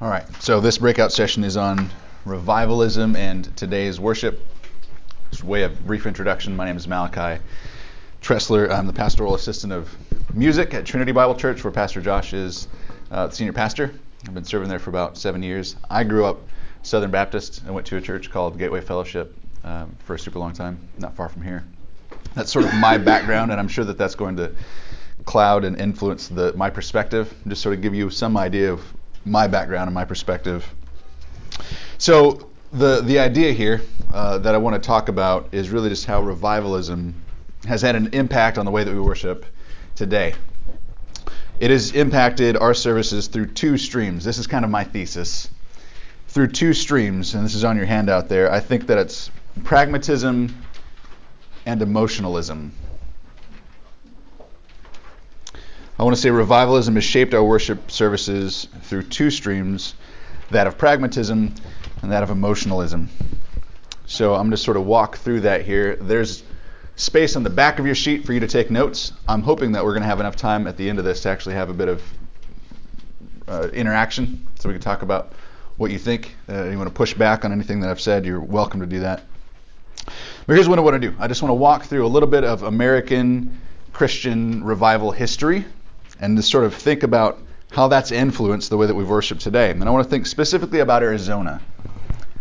All right, so this breakout session is on revivalism and today's worship. Just way of brief introduction. My name is Malachi Tressler. I'm the pastoral assistant of music at Trinity Bible Church, where Pastor Josh is uh, the senior pastor. I've been serving there for about seven years. I grew up Southern Baptist and went to a church called Gateway Fellowship um, for a super long time, not far from here. That's sort of my background, and I'm sure that that's going to cloud and influence the, my perspective. Just sort of give you some idea of my background and my perspective. So the the idea here uh, that I want to talk about is really just how revivalism has had an impact on the way that we worship today. It has impacted our services through two streams. This is kind of my thesis. Through two streams, and this is on your handout there. I think that it's pragmatism and emotionalism. I want to say revivalism has shaped our worship services through two streams that of pragmatism and that of emotionalism. So I'm going to sort of walk through that here. There's space on the back of your sheet for you to take notes. I'm hoping that we're going to have enough time at the end of this to actually have a bit of uh, interaction so we can talk about what you think. Uh, you want to push back on anything that I've said, you're welcome to do that. But here's what I want to do I just want to walk through a little bit of American Christian revival history and to sort of think about how that's influenced the way that we worship today. And I want to think specifically about Arizona.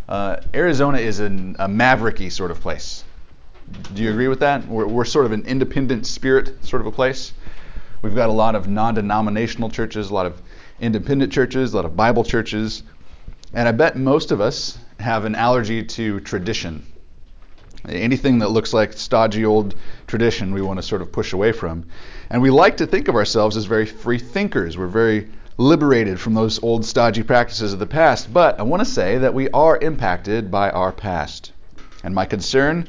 Uh, Arizona is an, a mavericky sort of place. Do you agree with that? We're, we're, sort of an independent spirit sort of a place. We've got a lot of non denominational churches, a lot of independent churches, a lot of Bible churches. And I bet most of us have an allergy to tradition. Anything that looks like stodgy old tradition, we want to sort of push away from. And we like to think of ourselves as very free thinkers. We're very liberated from those old stodgy practices of the past. But I want to say that we are impacted by our past. And my concern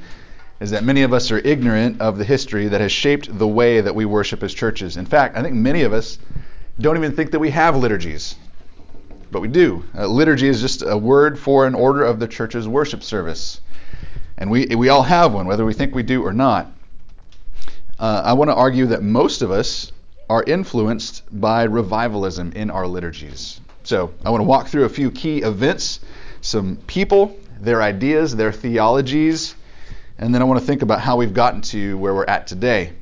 is that many of us are ignorant of the history that has shaped the way that we worship as churches. In fact, I think many of us don't even think that we have liturgies. But we do. Uh, liturgy is just a word for an order of the church's worship service. And we, we all have one, whether we think we do or not. Uh, I want to argue that most of us are influenced by revivalism in our liturgies. So I want to walk through a few key events, some people, their ideas, their theologies, and then I want to think about how we've gotten to where we're at today.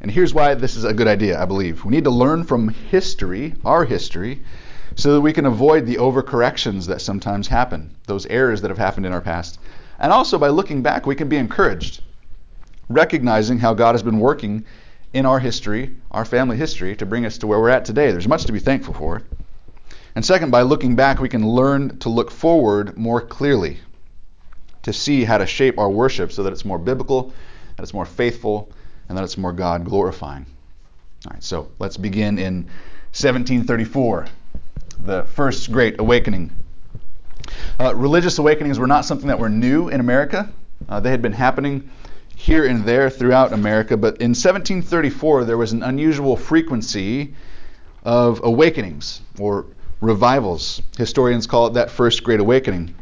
And here's why this is a good idea, I believe. We need to learn from history, our history, so that we can avoid the overcorrections that sometimes happen, those errors that have happened in our past. And also by looking back, we can be encouraged recognizing how God has been working in our history, our family history, to bring us to where we're at today. There's much to be thankful for. And second, by looking back, we can learn to look forward more clearly, to see how to shape our worship so that it's more biblical, that it's more faithful, and that it's more God glorifying. All right, so let's begin in 1734, the first great awakening. Uh, religious awakenings were not something that were new in America. Uh, they had been happening here and there throughout America, but in 1734 there was an unusual frequency of awakenings or revivals. Historians call it that first great awakening.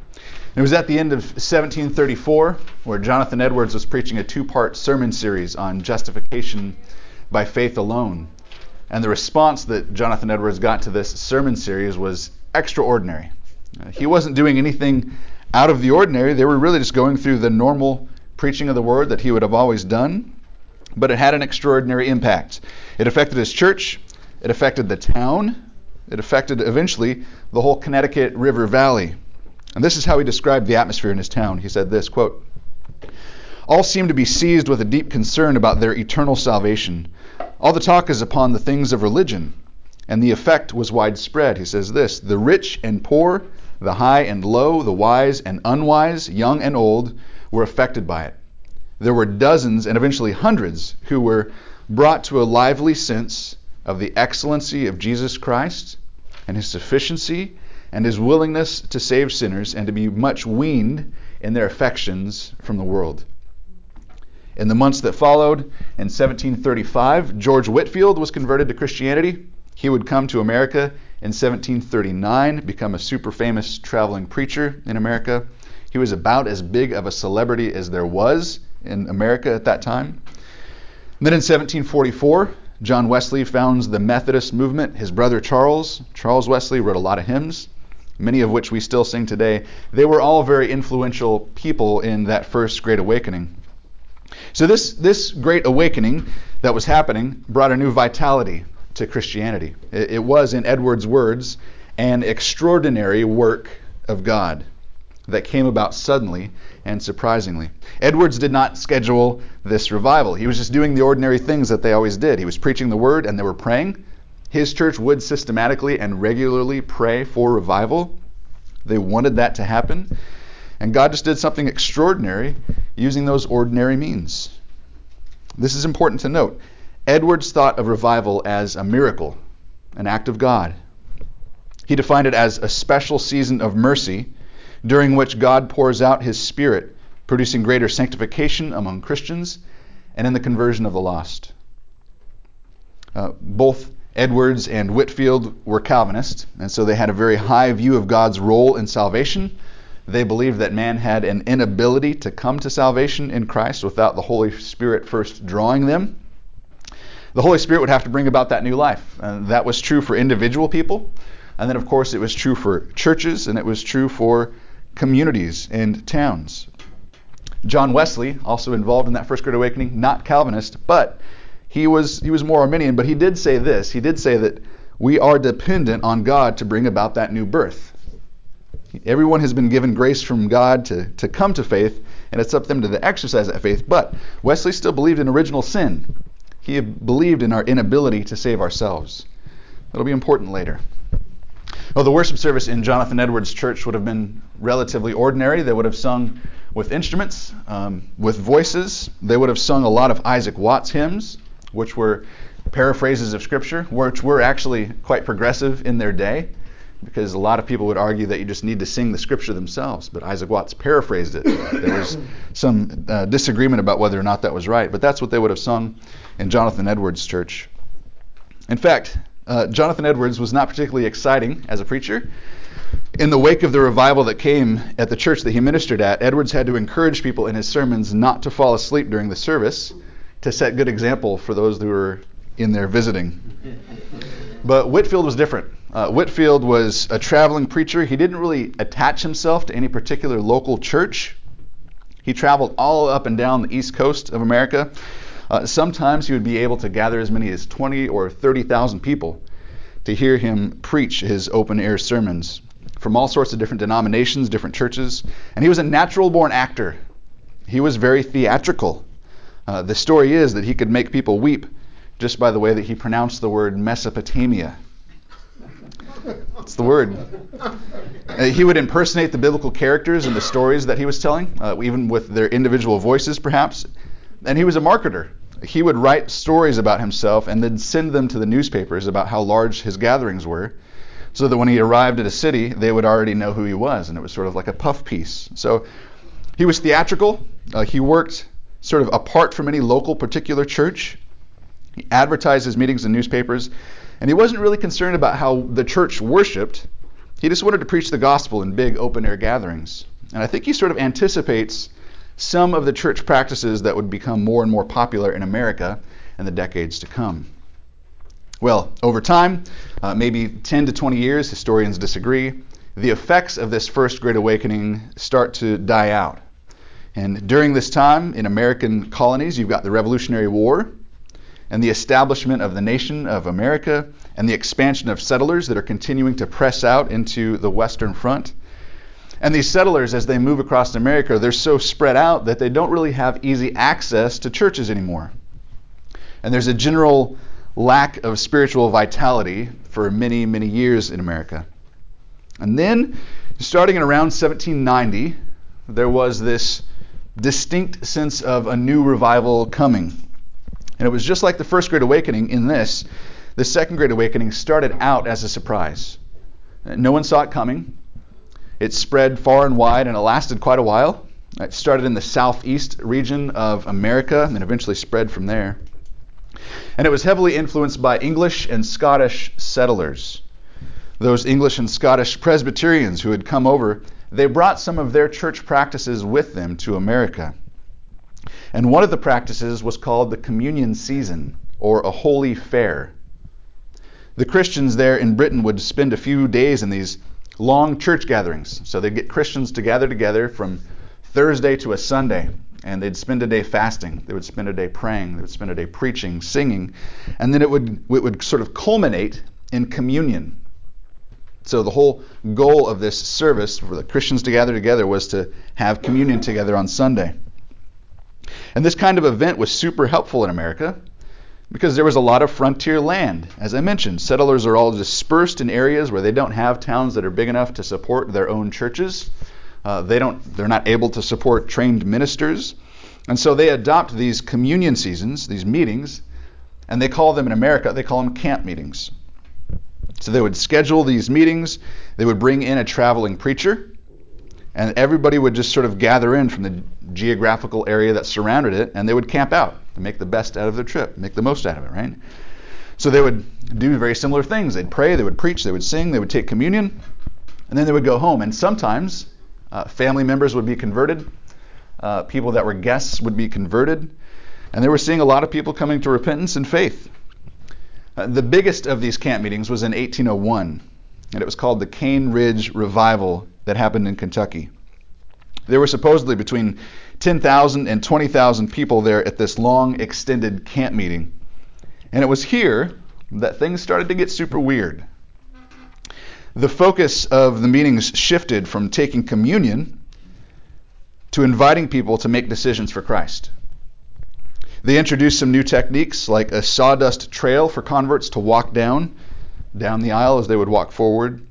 It was at the end of 1734 where Jonathan Edwards was preaching a two part sermon series on justification by faith alone. And the response that Jonathan Edwards got to this sermon series was extraordinary. Uh, he wasn't doing anything out of the ordinary, they were really just going through the normal preaching of the word that he would have always done, but it had an extraordinary impact. It affected his church, it affected the town, it affected eventually the whole Connecticut River Valley. And this is how he described the atmosphere in his town. He said this quote, All seem to be seized with a deep concern about their eternal salvation. All the talk is upon the things of religion, and the effect was widespread. He says this The rich and poor, the high and low, the wise and unwise, young and old, were affected by it. There were dozens and eventually hundreds who were brought to a lively sense of the excellency of Jesus Christ and his sufficiency and his willingness to save sinners and to be much weaned in their affections from the world. In the months that followed, in 1735, George Whitefield was converted to Christianity. He would come to America in 1739, become a super famous traveling preacher in America. He was about as big of a celebrity as there was in America at that time. And then in 1744, John Wesley founds the Methodist movement. His brother Charles, Charles Wesley, wrote a lot of hymns. many of which we still sing today, they were all very influential people in that first Great Awakening. So this this Great Awakening that was happening brought a new vitality to Christianity. It, it was, in Edwards' words, an extraordinary work of God that came about suddenly and surprisingly. Edwards did not schedule this revival. He was just doing the ordinary things that they always did. He was preaching the word and they were praying. His church would systematically and regularly pray for revival. They wanted that to happen. And God just did something extraordinary using those ordinary means. This is important to note. Edwards thought of revival as a miracle, an act of God. He defined it as a special season of mercy during which God pours out his Spirit, producing greater sanctification among Christians and in the conversion of the lost. Uh, both Edwards and Whitefield were Calvinists, and so they had a very high view of God's role in salvation. They believed that man had an inability to come to salvation in Christ without the Holy Spirit first drawing them. The Holy Spirit would have to bring about that new life. And that was true for individual people. And then, of course, it was true for churches, and it was true for communities and towns. John Wesley, also involved in that First Great Awakening, not Calvinist, but he was he was more Arminian, but he did say this. He did say that we are dependent on God to bring about that new birth. Everyone has been given grace from God to, to come to faith, and it's up to them to exercise that faith. But Wesley still believed in original sin. He believed in our inability to save ourselves. That'll be important later. Well, the worship service in Jonathan Edwards' church would have been relatively ordinary. They would have sung with instruments, um, with voices. They would have sung a lot of Isaac Watts hymns, which were paraphrases of Scripture, which were actually quite progressive in their day, because a lot of people would argue that you just need to sing the Scripture themselves. But Isaac Watts paraphrased it. There was some uh, disagreement about whether or not that was right, but that's what they would have sung in Jonathan Edwards' church. In fact, uh, Jonathan Edwards was not particularly exciting as a preacher. In the wake of the revival that came at the church that he ministered at, Edwards had to encourage people in his sermons not to fall asleep during the service to set good example for those who were in there visiting. But Whitefield was different. Uh, Whitefield was a traveling preacher. He didn't really attach himself to any particular local church. He traveled all up and down the east coast of America uh, sometimes he would be able to gather as many as 20 or 30,000 people to hear him preach his open air sermons from all sorts of different denominations, different churches. And he was a natural born actor. He was very theatrical. Uh, the story is that he could make people weep just by the way that he pronounced the word Mesopotamia. It's the word. Uh, he would impersonate the biblical characters and the stories that he was telling, uh, even with their individual voices, perhaps. And he was a marketer he would write stories about himself and then send them to the newspapers about how large his gatherings were, so that when he arrived at a city, they would already know who he was, and it was sort of like a puff piece. So he was theatrical. Uh, he worked sort of apart from any local particular church. He advertised his meetings in newspapers, and he wasn't really concerned about how the church worshiped. He just wanted to preach the gospel in big open air gatherings. And I think he sort of anticipates some of the church practices that would become more and more popular in America in the decades to come. Well, over time, uh, maybe 10 to 20 years, historians disagree, the effects of this first Great Awakening start to die out. And during this time, in American colonies, you've got the Revolutionary War and the establishment of the nation of America and the expansion of settlers that are continuing to press out into the Western Front. And these settlers, as they move across America, they're so spread out that they don't really have easy access to churches anymore. And there's a general lack of spiritual vitality for many, many years in America. And then, starting in around 1790, there was this distinct sense of a new revival coming. And it was just like the First Great Awakening in this. The Second Great Awakening started out as a surprise. No one saw it coming. It spread far and wide and it lasted quite a while. It started in the southeast region of America and eventually spread from there. And it was heavily influenced by English and Scottish settlers. Those English and Scottish Presbyterians who had come over, they brought some of their church practices with them to America. And one of the practices was called the communion season or a holy fair. The Christians there in Britain would spend a few days in these long church gatherings. So they'd get Christians to gather together from Thursday to a Sunday, and they'd spend a day fasting. They would spend a day praying. They would spend a day preaching, singing, and then it would it would sort of culminate in communion. So the whole goal of this service for the Christians to gather together was to have communion together on Sunday. And this kind of event was super helpful in America because there was a lot of frontier land. As I mentioned, settlers are all dispersed in areas where they don't have towns that are big enough to support their own churches. Uh, they don't, they're not able to support trained ministers. And so they adopt these communion seasons, these meetings, and they call them in America, they call them camp meetings. So they would schedule these meetings, they would bring in a traveling preacher, and everybody would just sort of gather in from the geographical area that surrounded it, and they would camp out make the best out of their trip, make the most out of it, right? So they would do very similar things. They'd pray, they would preach, they would sing, they would take communion, and then they would go home. And sometimes uh, family members would be converted, uh, people that were guests would be converted, and they were seeing a lot of people coming to repentance and faith. Uh, the biggest of these camp meetings was in 1801, and it was called the Cane Ridge Revival that happened in Kentucky. There were supposedly between 10,000 and 20,000 people there at this long extended camp meeting. And it was here that things started to get super weird. The focus of the meetings shifted from taking communion to inviting people to make decisions for Christ. They introduced some new techniques like a sawdust trail for converts to walk down down the aisle as they would walk forward.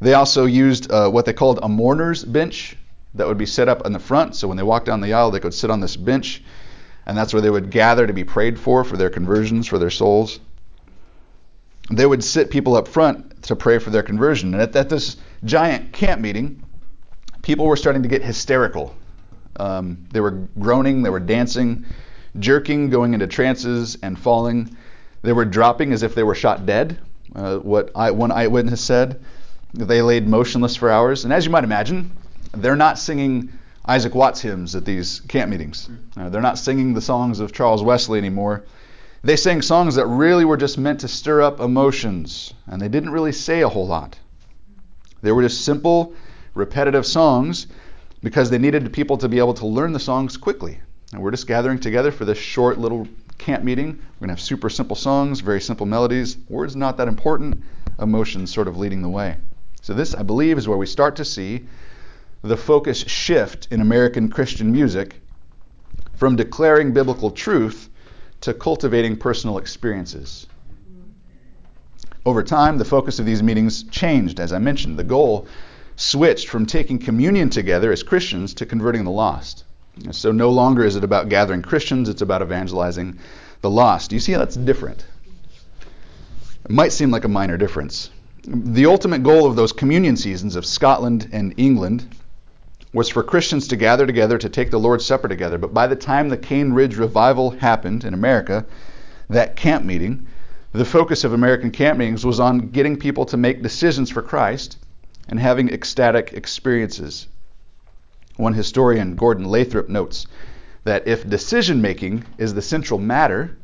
They also used uh, what they called a mourner's bench, that would be set up in the front. So when they walked down the aisle, they could sit on this bench, and that's where they would gather to be prayed for for their conversions, for their souls. They would sit people up front to pray for their conversion. And at, at this giant camp meeting, people were starting to get hysterical. Um, they were groaning, they were dancing, jerking, going into trances, and falling. They were dropping as if they were shot dead. Uh, what I, one eyewitness said. They laid motionless for hours. And as you might imagine, they're not singing Isaac Watts hymns at these camp meetings. Uh, they're not singing the songs of Charles Wesley anymore. They sang songs that really were just meant to stir up emotions, and they didn't really say a whole lot. They were just simple, repetitive songs because they needed people to be able to learn the songs quickly. And we're just gathering together for this short little camp meeting. We're going to have super simple songs, very simple melodies, words not that important, emotions sort of leading the way. So, this, I believe, is where we start to see the focus shift in American Christian music from declaring biblical truth to cultivating personal experiences. Over time, the focus of these meetings changed, as I mentioned. The goal switched from taking communion together as Christians to converting the lost. So no longer is it about gathering Christians, it's about evangelizing the lost. Do you see how that's different? It might seem like a minor difference. The ultimate goal of those communion seasons of Scotland and England was for Christians to gather together to take the Lord's Supper together. But by the time the Cane Ridge revival happened in America, that camp meeting, the focus of American camp meetings was on getting people to make decisions for Christ and having ecstatic experiences. One historian, Gordon Lathrop, notes that if decision making is the central matter,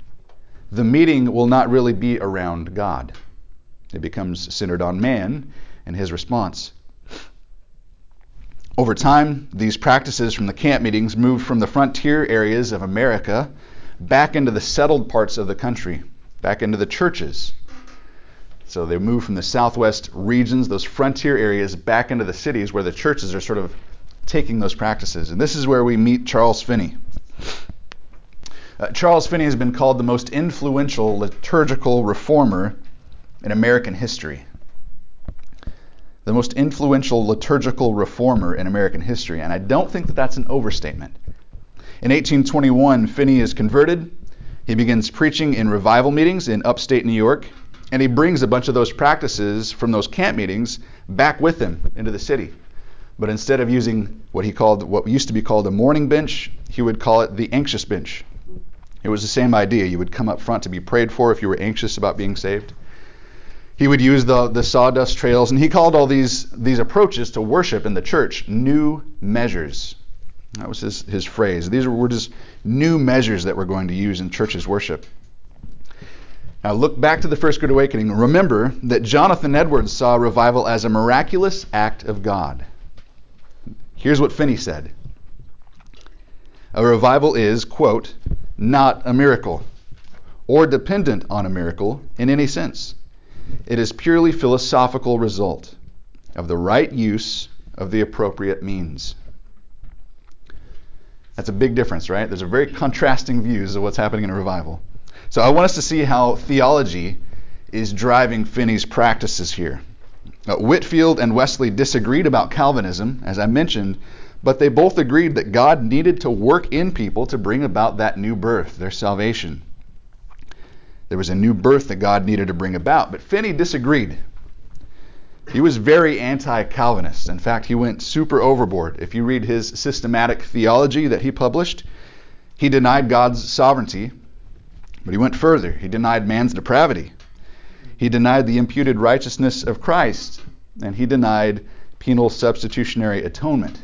the meeting will not really be around God. It becomes centered on man and his response. Over time, these practices from the camp meetings moved from the frontier areas of America back into the settled parts of the country, back into the churches. So they moved from the southwest regions, those frontier areas, back into the cities where the churches are sort of taking those practices. And this is where we meet Charles Finney. Uh, Charles Finney has been called the most influential liturgical reformer in American history the most influential liturgical reformer in American history, and I don't think that that's an overstatement. In 1821, Finney is converted. He begins preaching in revival meetings in upstate New York, and he brings a bunch of those practices from those camp meetings back with him into the city. But instead of using what he called, what used to be called a mourning bench, he would call it the anxious bench. It was the same idea. You would come up front to be prayed for if you were anxious about being saved he would use the, the sawdust trails, and he called all these, these approaches to worship in the church new measures. That was his, his phrase. These were just new measures that we're going to use in church's worship. Now look back to the First Great Awakening. Remember that Jonathan Edwards saw revival as a miraculous act of God. Here's what Finney said. A revival is, quote, not a miracle or dependent on a miracle in any sense. It is purely philosophical result of the right use of the appropriate means. That's a big difference, right? There's a very contrasting views of what's happening in a revival. So I want us to see how theology is driving Finney's practices here. Uh, Whitefield and Wesley disagreed about Calvinism, as I mentioned, but they both agreed that God needed to work in people to bring about that new birth, their salvation. There was a new birth that God needed to bring about, but Finney disagreed. He was very anti Calvinist. In fact, he went super overboard. If you read his systematic theology that he published, he denied God's sovereignty, but he went further. He denied man's depravity. He denied the imputed righteousness of Christ, and he denied penal substitutionary atonement.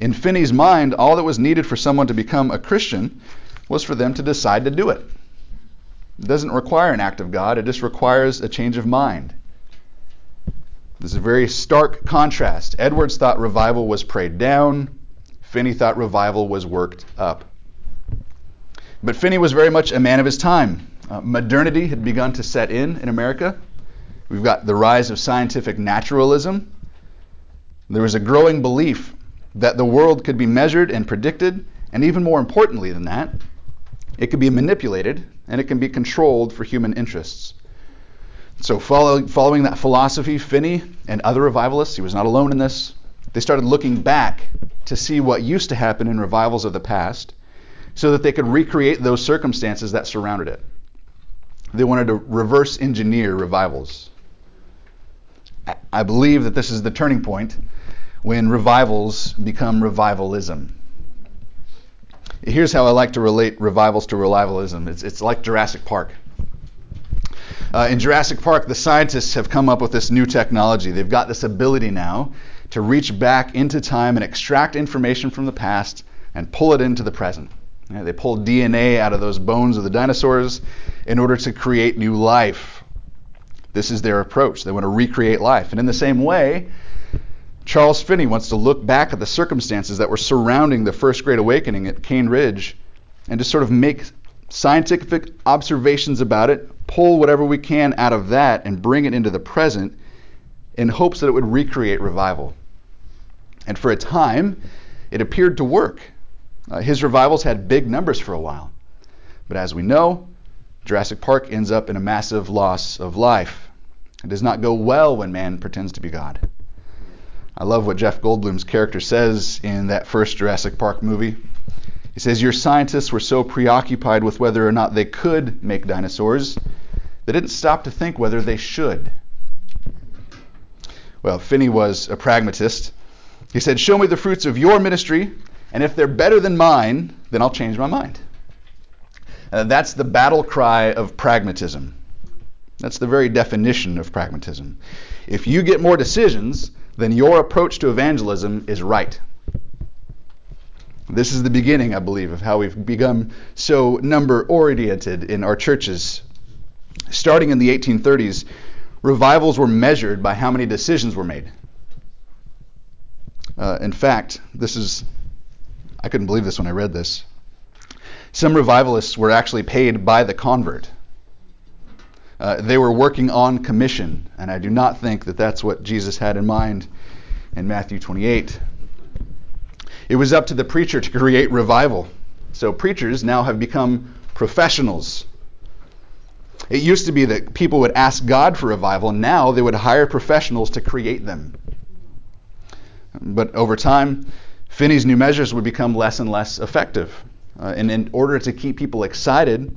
In Finney's mind, all that was needed for someone to become a Christian was for them to decide to do it. It doesn't require an act of God, it just requires a change of mind. This is a very stark contrast. Edwards thought revival was prayed down, Finney thought revival was worked up. But Finney was very much a man of his time. Uh, modernity had begun to set in in America. We've got the rise of scientific naturalism. There was a growing belief that the world could be measured and predicted, and even more importantly than that, it could be manipulated and it can be controlled for human interests. So, follow, following that philosophy, Finney and other revivalists, he was not alone in this, they started looking back to see what used to happen in revivals of the past so that they could recreate those circumstances that surrounded it. They wanted to reverse engineer revivals. I believe that this is the turning point when revivals become revivalism. Here's how I like to relate revivals to revivalism it's, it's like Jurassic Park. Uh, in Jurassic Park, the scientists have come up with this new technology. They've got this ability now to reach back into time and extract information from the past and pull it into the present. Yeah, they pull DNA out of those bones of the dinosaurs in order to create new life. This is their approach. They want to recreate life. And in the same way, Charles Finney wants to look back at the circumstances that were surrounding the First Great Awakening at Cane Ridge and just sort of make scientific observations about it, pull whatever we can out of that, and bring it into the present in hopes that it would recreate revival. And for a time, it appeared to work. Uh, his revivals had big numbers for a while. But as we know, Jurassic Park ends up in a massive loss of life. It does not go well when man pretends to be God. I love what Jeff Goldblum's character says in that first Jurassic Park movie. He says, Your scientists were so preoccupied with whether or not they could make dinosaurs, they didn't stop to think whether they should. Well, Finney was a pragmatist. He said, Show me the fruits of your ministry, and if they're better than mine, then I'll change my mind. Uh, that's the battle cry of pragmatism. That's the very definition of pragmatism. If you get more decisions, then your approach to evangelism is right. This is the beginning, I believe, of how we've become so number oriented in our churches. Starting in the 1830s, revivals were measured by how many decisions were made. Uh, in fact, this is, I couldn't believe this when I read this. Some revivalists were actually paid by the convert. Uh, they were working on commission, and I do not think that that's what Jesus had in mind in Matthew 28. It was up to the preacher to create revival. So preachers now have become professionals. It used to be that people would ask God for revival, now they would hire professionals to create them. But over time, Finney's new measures would become less and less effective. Uh, and in order to keep people excited,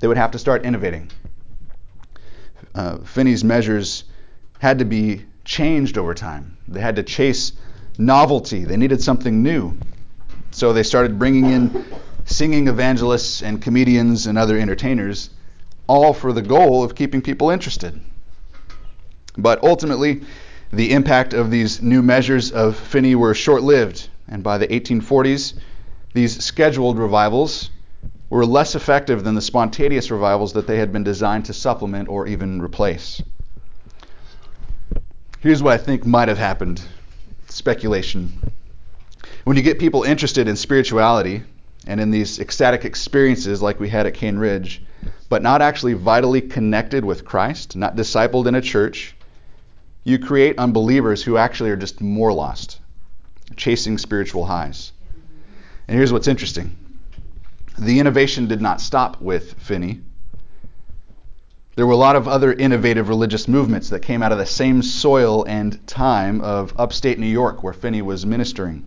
they would have to start innovating uh, Finney's measures had to be changed over time. They had to chase novelty. They needed something new. So they started bringing in singing evangelists and comedians and other entertainers, all for the goal of keeping people interested. But ultimately, the impact of these new measures of Finney were short lived, and by the 1840s, these scheduled revivals were less effective than the spontaneous revivals that they had been designed to supplement or even replace. Here's what I think might have happened speculation. When you get people interested in spirituality and in these ecstatic experiences like we had at Cane Ridge, but not actually vitally connected with Christ, not discipled in a church, you create unbelievers who actually are just more lost, chasing spiritual highs. And here's what's interesting the innovation did not stop with Finney. There were a lot of other innovative religious movements that came out of the same soil and time of upstate New York where Finney was ministering.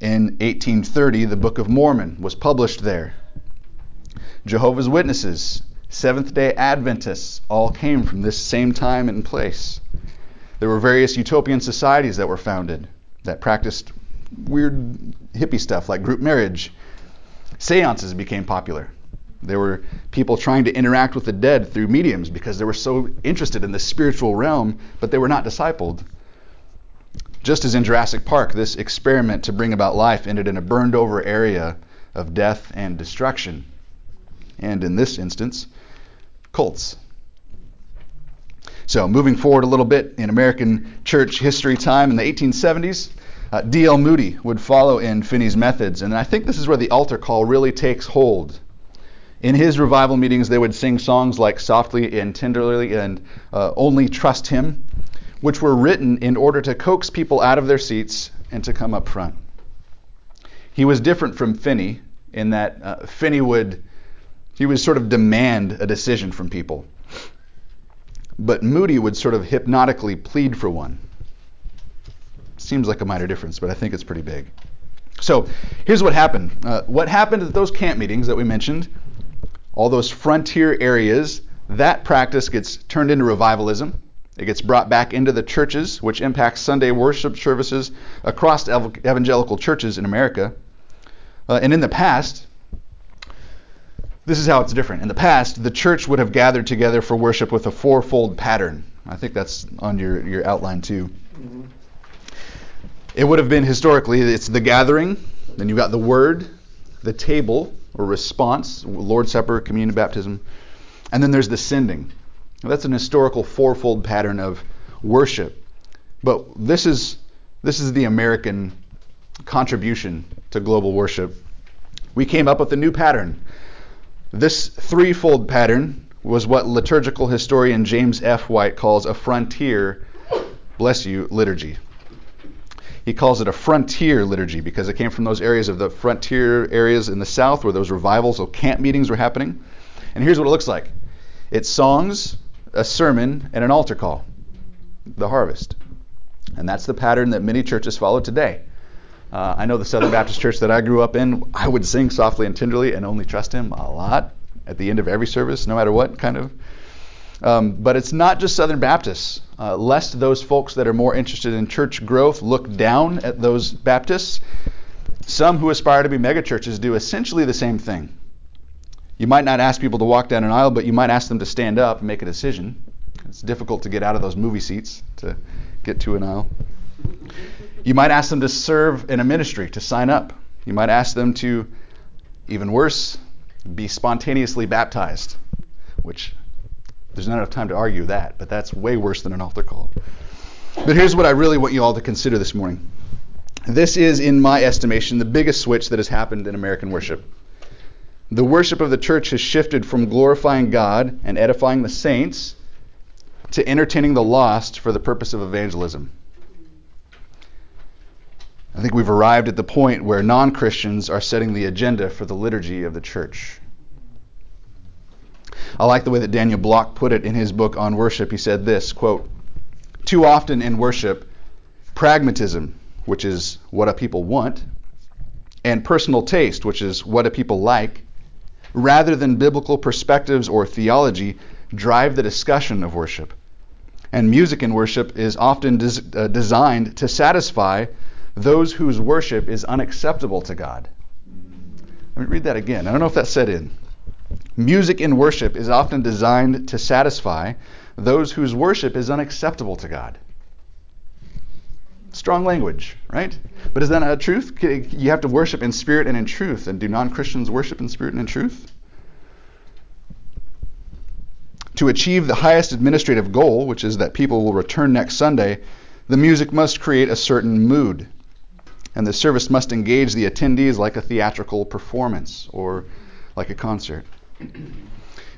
In 1830, the Book of Mormon was published there. Jehovah's Witnesses, Seventh day Adventists all came from this same time and place. There were various utopian societies that were founded that practiced weird hippie stuff like group marriage. Seances became popular. There were people trying to interact with the dead through mediums because they were so interested in the spiritual realm, but they were not discipled. Just as in Jurassic Park, this experiment to bring about life ended in a burned over area of death and destruction. And in this instance, cults. So, moving forward a little bit in American church history time in the 1870s, uh, D.L. Moody would follow in Finney's methods, and I think this is where the altar call really takes hold. In his revival meetings, they would sing songs like Softly and Tenderly and uh, Only Trust Him, which were written in order to coax people out of their seats and to come up front. He was different from Finney in that uh, Finney would he would sort of demand a decision from people. But Moody would sort of hypnotically plead for one. Seems like a minor difference, but I think it's pretty big. So here's what happened. Uh, what happened at those camp meetings that we mentioned, all those frontier areas, that practice gets turned into revivalism. It gets brought back into the churches, which impacts Sunday worship services across evangelical churches in America. Uh, and in the past, this is how it's different. In the past, the church would have gathered together for worship with a fourfold pattern. I think that's on your, your outline too. It would have been historically, it's the gathering, then you've got the word, the table or response, Lord's Supper, communion, baptism, and then there's the sending. Now, that's an historical fourfold pattern of worship. But this is this is the American contribution to global worship. We came up with a new pattern. This threefold pattern was what liturgical historian James F. White calls a frontier, bless you, liturgy. He calls it a frontier liturgy because it came from those areas of the frontier areas in the south where those revivals or camp meetings were happening. And here's what it looks like it's songs, a sermon, and an altar call. The harvest. And that's the pattern that many churches follow today. Uh, I know the Southern Baptist Church that I grew up in, I would sing softly and tenderly and only trust Him a lot at the end of every service, no matter what kind of um, but it's not just Southern Baptists. Uh, lest those folks that are more interested in church growth look down at those Baptists, some who aspire to be megachurches do essentially the same thing. You might not ask people to walk down an aisle, but you might ask them to stand up and make a decision. It's difficult to get out of those movie seats to get to an aisle. You might ask them to serve in a ministry, to sign up. You might ask them to, even worse, be spontaneously baptized, which there's not enough time to argue that, but that's way worse than an altar call. But here's what I really want you all to consider this morning. This is, in my estimation, the biggest switch that has happened in American worship. The worship of the church has shifted from glorifying God and edifying the saints to entertaining the lost for the purpose of evangelism. I think we've arrived at the point where non Christians are setting the agenda for the liturgy of the church. I like the way that Daniel Block put it in his book on worship. He said this quote, Too often in worship, pragmatism, which is what a people want, and personal taste, which is what a people like, rather than biblical perspectives or theology, drive the discussion of worship. And music in worship is often des- uh, designed to satisfy those whose worship is unacceptable to God. Let me read that again. I don't know if that set in. Music in worship is often designed to satisfy those whose worship is unacceptable to God. Strong language, right? But is that not truth? You have to worship in spirit and in truth. And do non Christians worship in spirit and in truth? To achieve the highest administrative goal, which is that people will return next Sunday, the music must create a certain mood. And the service must engage the attendees like a theatrical performance or like a concert.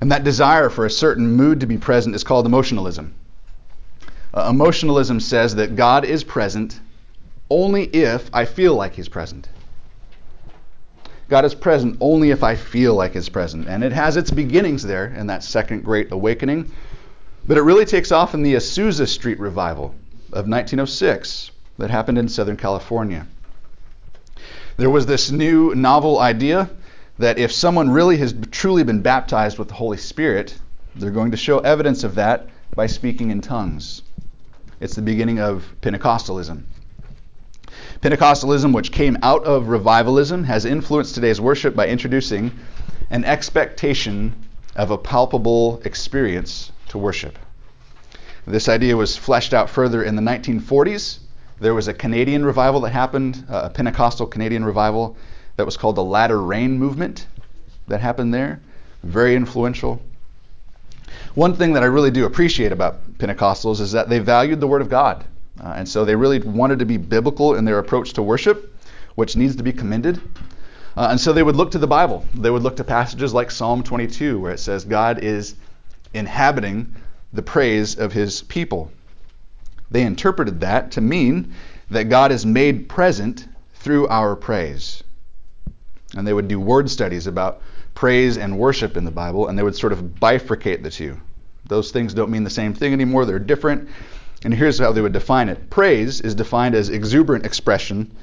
And that desire for a certain mood to be present is called emotionalism. Uh, emotionalism says that God is present only if I feel like He's present. God is present only if I feel like He's present. And it has its beginnings there in that second great awakening. But it really takes off in the Azusa Street revival of 1906 that happened in Southern California. There was this new novel idea that if someone really has truly been baptized with the Holy Spirit, they're going to show evidence of that by speaking in tongues. It's the beginning of Pentecostalism. Pentecostalism, which came out of revivalism, has influenced today's worship by introducing an expectation of a palpable experience to worship. This idea was fleshed out further in the 1940s. There was a Canadian revival that happened, uh, a Pentecostal Canadian revival that was called the Latter Rain Movement that happened there. Very influential. One thing that I really do appreciate about Pentecostals is that they valued the Word of God. Uh, and so they really wanted to be biblical in their approach to worship, which needs to be commended. Uh, and so they would look to the Bible. They would look to passages like Psalm 22, where it says, God is inhabiting the praise of his people. They interpreted that to mean that God is made present through our praise. And they would do word studies about praise and worship in the Bible, and they would sort of bifurcate the two. Those things don't mean the same thing anymore, they're different. And here's how they would define it praise is defined as exuberant expression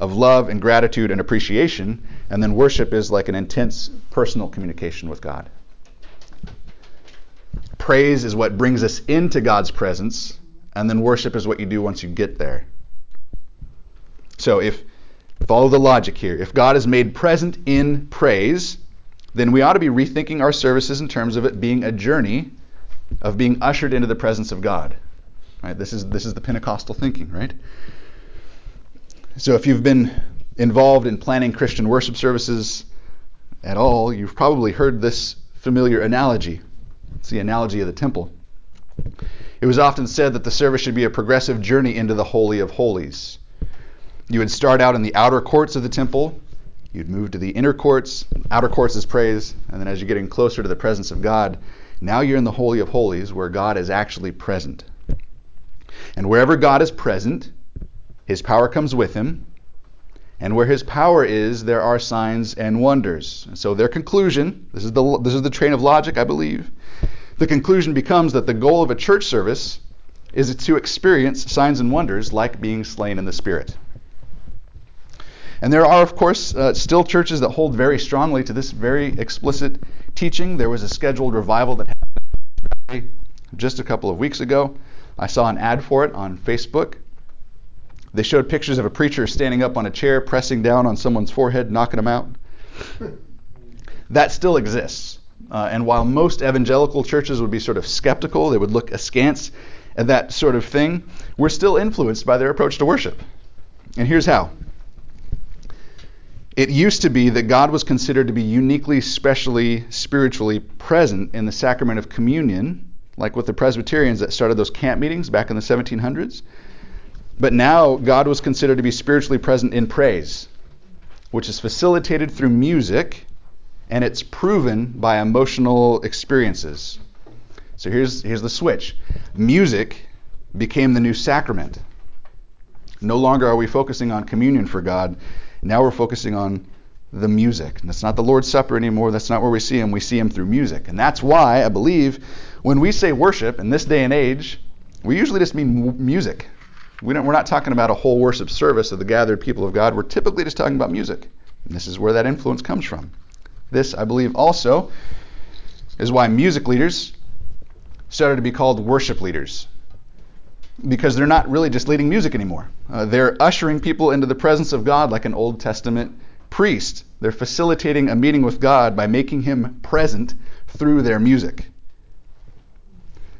of love and gratitude and appreciation, and then worship is like an intense personal communication with God. Praise is what brings us into God's presence, and then worship is what you do once you get there. So if follow the logic here, if God is made present in praise, then we ought to be rethinking our services in terms of it being a journey of being ushered into the presence of God. Right? This is this is the Pentecostal thinking, right? So if you've been involved in planning Christian worship services at all, you've probably heard this familiar analogy. It's the analogy of the temple. It was often said that the service should be a progressive journey into the Holy of Holies. You would start out in the outer courts of the temple, you'd move to the inner courts, outer courts is praise, and then as you're getting closer to the presence of God, now you're in the Holy of Holies where God is actually present. And wherever God is present, his power comes with him. And where his power is, there are signs and wonders. And so their conclusion, this is the this is the train of logic, I believe. The conclusion becomes that the goal of a church service is to experience signs and wonders like being slain in the spirit. And there are, of course, uh, still churches that hold very strongly to this very explicit teaching. There was a scheduled revival that happened just a couple of weeks ago. I saw an ad for it on Facebook. They showed pictures of a preacher standing up on a chair, pressing down on someone's forehead, knocking them out. that still exists. Uh, and while most evangelical churches would be sort of skeptical, they would look askance at that sort of thing, we're still influenced by their approach to worship. And here's how. It used to be that God was considered to be uniquely, specially, spiritually present in the sacrament of communion like with the Presbyterians that started those camp meetings back in the 1700s. But now God was considered to be spiritually present in praise, which is facilitated through music and it's proven by emotional experiences. So here's, here's the switch music became the new sacrament. No longer are we focusing on communion for God, now we're focusing on the music. And that's not the Lord's Supper anymore. That's not where we see Him. We see Him through music. And that's why I believe when we say worship in this day and age, we usually just mean music. We don't, we're not talking about a whole worship service of the gathered people of God. We're typically just talking about music. And this is where that influence comes from. This, I believe, also is why music leaders started to be called worship leaders. Because they're not really just leading music anymore. Uh, they're ushering people into the presence of God like an Old Testament priest. They're facilitating a meeting with God by making him present through their music.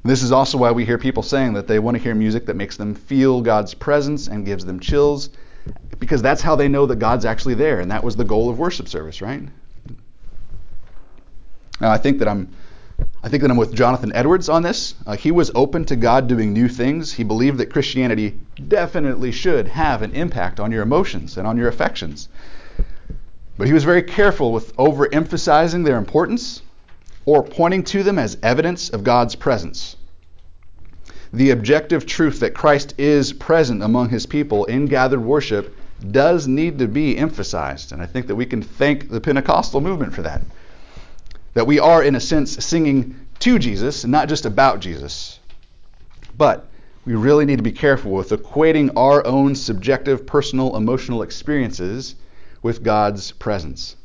This is also why we hear people saying that they want to hear music that makes them feel God's presence and gives them chills, because that's how they know that God's actually there, and that was the goal of worship service, right? Now, I think that I'm I think that I'm with Jonathan Edwards on this. Uh, he was open to God doing new things. He believed that Christianity definitely should have an impact on your emotions and on your affections. But he was very careful with overemphasizing their importance or pointing to them as evidence of God's presence. The objective truth that Christ is present among his people in gathered worship does need to be emphasized. And I think that we can thank the Pentecostal movement for that. That we are, in a sense, singing to Jesus and not just about Jesus. But we really need to be careful with equating our own subjective, personal, emotional experiences with God's presence.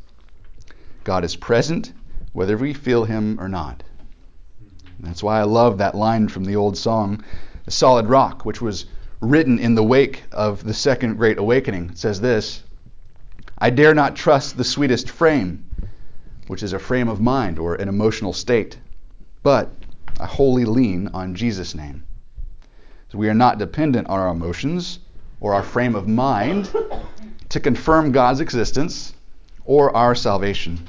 God is present whether we feel Him or not. That's why I love that line from the old song, Solid Rock, which was written in the wake of the Second Great Awakening. It says this I dare not trust the sweetest frame, which is a frame of mind or an emotional state, but I wholly lean on Jesus' name. So we are not dependent on our emotions or our frame of mind to confirm God's existence or our salvation.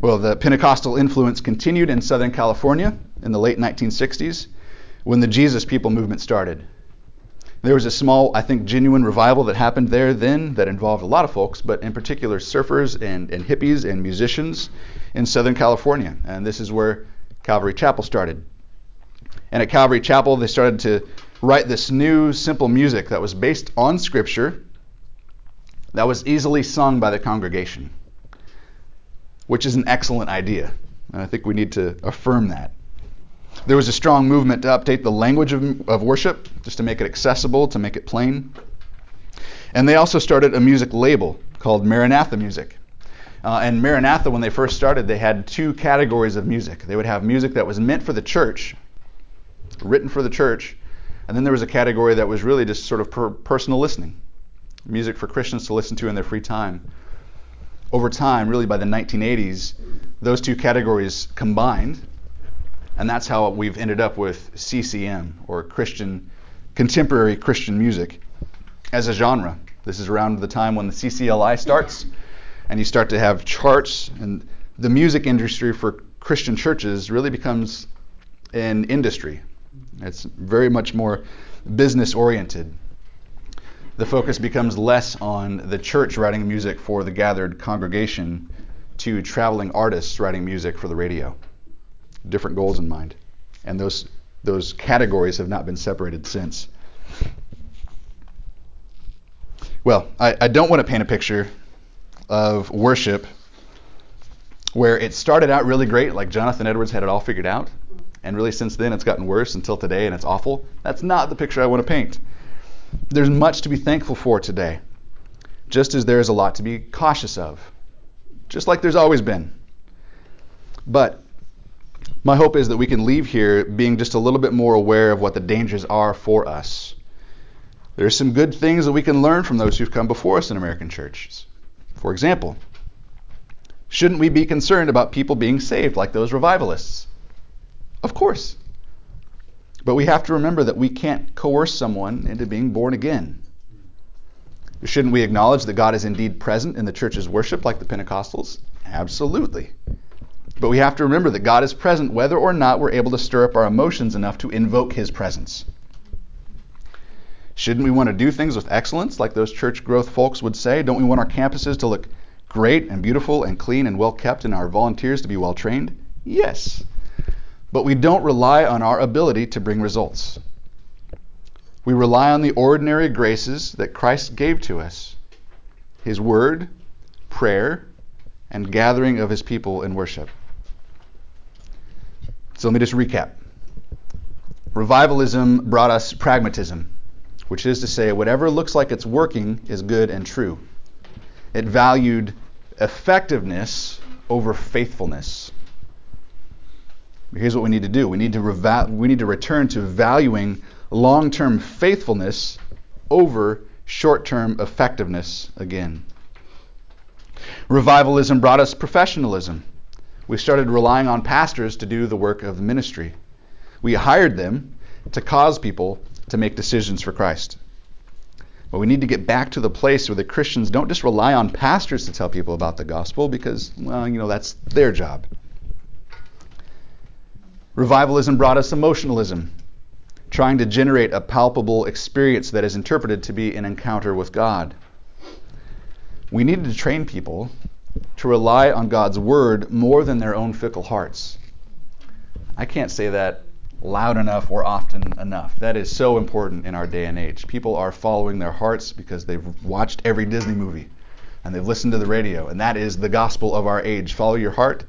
Well, the Pentecostal influence continued in Southern California in the late 1960s when the Jesus People movement started. There was a small, I think, genuine revival that happened there then that involved a lot of folks, but in particular surfers and, and hippies and musicians in Southern California. And this is where Calvary Chapel started. And at Calvary Chapel, they started to write this new, simple music that was based on Scripture that was easily sung by the congregation, which is an excellent idea. And I think we need to affirm that. There was a strong movement to update the language of, of worship, just to make it accessible, to make it plain. And they also started a music label called Maranatha Music. Uh, and Maranatha, when they first started, they had two categories of music. They would have music that was meant for the church, written for the church, and then there was a category that was really just sort of per- personal listening, music for Christians to listen to in their free time. Over time, really by the 1980s, those two categories combined, and that's how we've ended up with CCM, or Christian, contemporary Christian music, as a genre. This is around the time when the CCLI starts, and you start to have charts, and the music industry for Christian churches really becomes an industry. It's very much more business oriented. The focus becomes less on the church writing music for the gathered congregation to traveling artists writing music for the radio. Different goals in mind. And those those categories have not been separated since. Well, I, I don't want to paint a picture of worship where it started out really great, like Jonathan Edwards had it all figured out, and really since then it's gotten worse until today and it's awful. That's not the picture I want to paint. There's much to be thankful for today, just as there is a lot to be cautious of, just like there's always been. But my hope is that we can leave here being just a little bit more aware of what the dangers are for us. There are some good things that we can learn from those who've come before us in American churches. For example, shouldn't we be concerned about people being saved like those revivalists? Of course. But we have to remember that we can't coerce someone into being born again. Shouldn't we acknowledge that God is indeed present in the church's worship like the Pentecostals? Absolutely. But we have to remember that God is present whether or not we're able to stir up our emotions enough to invoke his presence. Shouldn't we want to do things with excellence like those church growth folks would say? Don't we want our campuses to look great and beautiful and clean and well kept and our volunteers to be well trained? Yes but we don't rely on our ability to bring results. We rely on the ordinary graces that Christ gave to us His Word, prayer, and gathering of His people in worship. So let me just recap. Revivalism brought us pragmatism, which is to say, whatever looks like it's working is good and true. It valued effectiveness over faithfulness. Here's what we need to do. We need to, reva- we need to return to valuing long-term faithfulness over short-term effectiveness again. Revivalism brought us professionalism, we started relying on pastors to do the work of the ministry. We hired them to cause people to make decisions for Christ. But we need to get back to the place where the Christians don't just rely on pastors to tell people about the gospel because, well, you know, that's their job. Revivalism brought us emotionalism, trying to generate a palpable experience that is interpreted to be an encounter with God. We needed to train people to rely on God's word more than their own fickle hearts. I can't say that loud enough or often enough. That is so important in our day and age. People are following their hearts because they've watched every Disney movie and they've listened to the radio, and that is the gospel of our age. Follow your heart.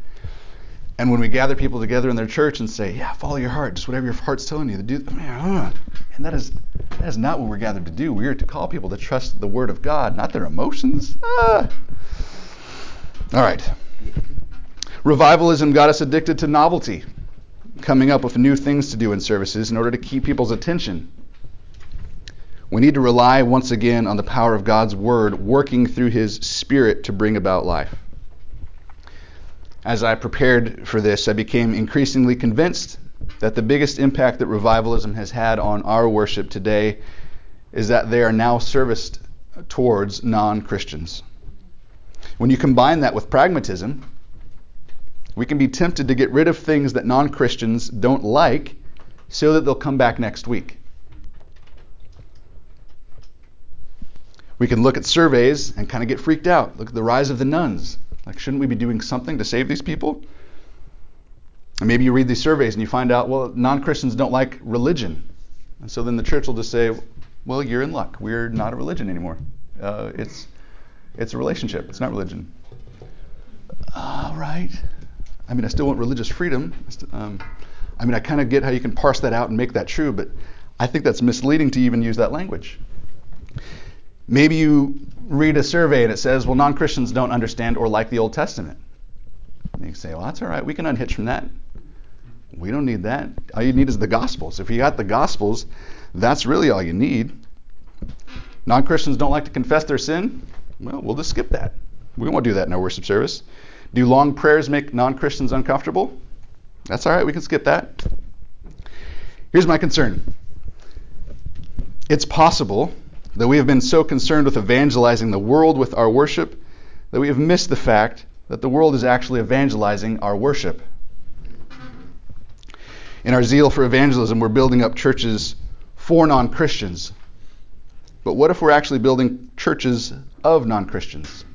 And when we gather people together in their church and say, "Yeah, follow your heart, just whatever your heart's telling you to do," man, and that is that is not what we're gathered to do. We are to call people to trust the word of God, not their emotions. Ah. All right. Revivalism got us addicted to novelty coming up with new things to do in services in order to keep people's attention. We need to rely once again on the power of God's Word working through His Spirit to bring about life. As I prepared for this, I became increasingly convinced that the biggest impact that revivalism has had on our worship today is that they are now serviced towards non Christians. When you combine that with pragmatism, we can be tempted to get rid of things that non Christians don't like so that they'll come back next week. We can look at surveys and kind of get freaked out. Look at the rise of the nones. Like, shouldn't we be doing something to save these people? And maybe you read these surveys and you find out, well, non Christians don't like religion. And so then the church will just say, well, you're in luck. We're not a religion anymore. Uh, it's, it's a relationship, it's not religion. All right. I mean, I still want religious freedom. Um, I mean, I kind of get how you can parse that out and make that true, but I think that's misleading to even use that language. Maybe you read a survey and it says, well, non Christians don't understand or like the Old Testament. And you say, well, that's all right. We can unhitch from that. We don't need that. All you need is the Gospels. If you got the Gospels, that's really all you need. Non Christians don't like to confess their sin. Well, we'll just skip that. We won't do that in our worship service. Do long prayers make non Christians uncomfortable? That's all right, we can skip that. Here's my concern it's possible that we have been so concerned with evangelizing the world with our worship that we have missed the fact that the world is actually evangelizing our worship. In our zeal for evangelism, we're building up churches for non Christians. But what if we're actually building churches of non Christians?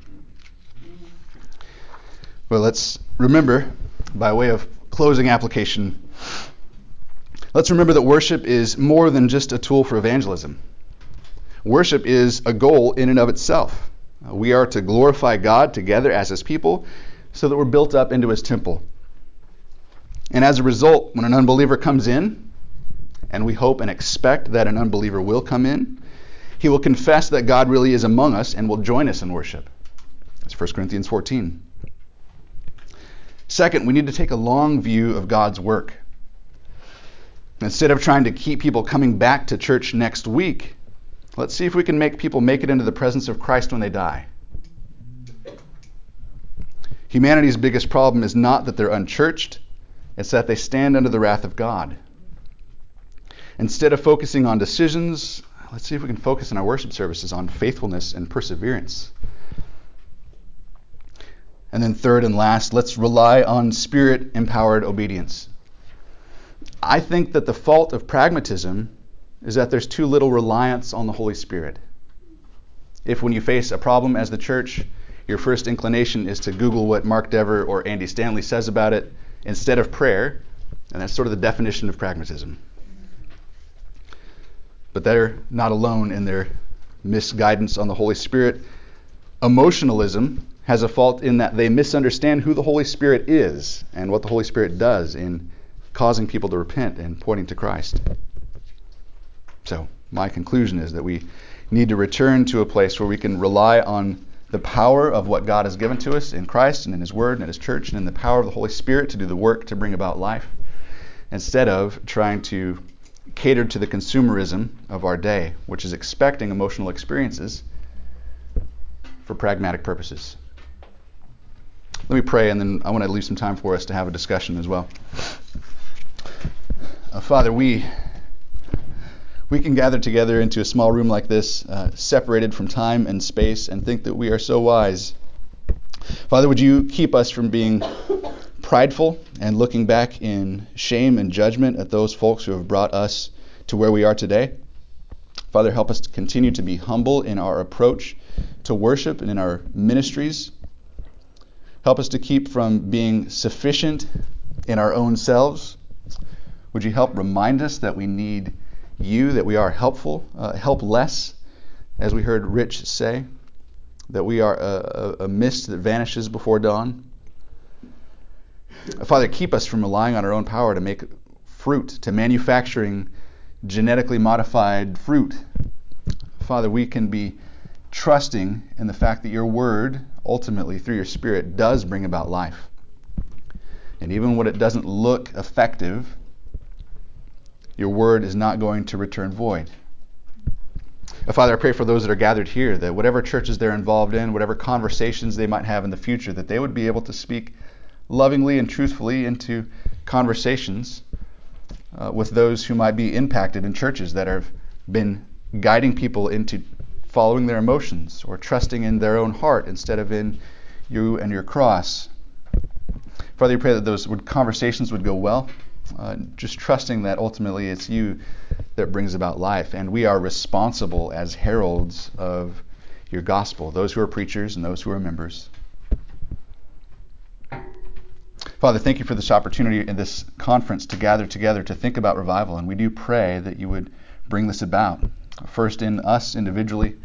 Well, let's remember, by way of closing application, let's remember that worship is more than just a tool for evangelism. Worship is a goal in and of itself. Uh, we are to glorify God together as His people so that we're built up into His temple. And as a result, when an unbeliever comes in, and we hope and expect that an unbeliever will come in, he will confess that God really is among us and will join us in worship. That's 1 Corinthians 14. Second, we need to take a long view of God's work. Instead of trying to keep people coming back to church next week, let's see if we can make people make it into the presence of Christ when they die. Humanity's biggest problem is not that they're unchurched, it's that they stand under the wrath of God. Instead of focusing on decisions, let's see if we can focus in our worship services on faithfulness and perseverance. And then, third and last, let's rely on spirit empowered obedience. I think that the fault of pragmatism is that there's too little reliance on the Holy Spirit. If, when you face a problem as the church, your first inclination is to Google what Mark Dever or Andy Stanley says about it instead of prayer, and that's sort of the definition of pragmatism. But they're not alone in their misguidance on the Holy Spirit. Emotionalism has a fault in that they misunderstand who the Holy Spirit is and what the Holy Spirit does in causing people to repent and pointing to Christ. So, my conclusion is that we need to return to a place where we can rely on the power of what God has given to us in Christ and in His Word and in His church and in the power of the Holy Spirit to do the work to bring about life instead of trying to cater to the consumerism of our day, which is expecting emotional experiences for pragmatic purposes. Let me pray, and then I want to leave some time for us to have a discussion as well. Uh, Father, we we can gather together into a small room like this, uh, separated from time and space, and think that we are so wise. Father, would you keep us from being prideful and looking back in shame and judgment at those folks who have brought us to where we are today? Father, help us to continue to be humble in our approach to worship and in our ministries. Help us to keep from being sufficient in our own selves. Would you help remind us that we need you, that we are helpful, uh, helpless, as we heard Rich say, that we are a, a, a mist that vanishes before dawn? Father, keep us from relying on our own power to make fruit, to manufacturing genetically modified fruit. Father, we can be trusting in the fact that your word, ultimately through your spirit, does bring about life. And even when it doesn't look effective, your word is not going to return void. Uh, Father, I pray for those that are gathered here that whatever churches they're involved in, whatever conversations they might have in the future, that they would be able to speak lovingly and truthfully into conversations uh, with those who might be impacted in churches that have been guiding people into following their emotions or trusting in their own heart instead of in you and your cross. Father, we pray that those would, conversations would go well, uh, just trusting that ultimately it's you that brings about life, and we are responsible as heralds of your gospel, those who are preachers and those who are members. Father, thank you for this opportunity in this conference to gather together to think about revival. And we do pray that you would bring this about. First, in us individually,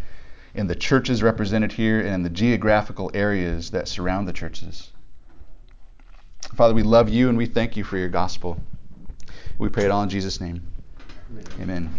in the churches represented here, and in the geographical areas that surround the churches. Father, we love you and we thank you for your gospel. We pray it all in Jesus' name. Amen. Amen.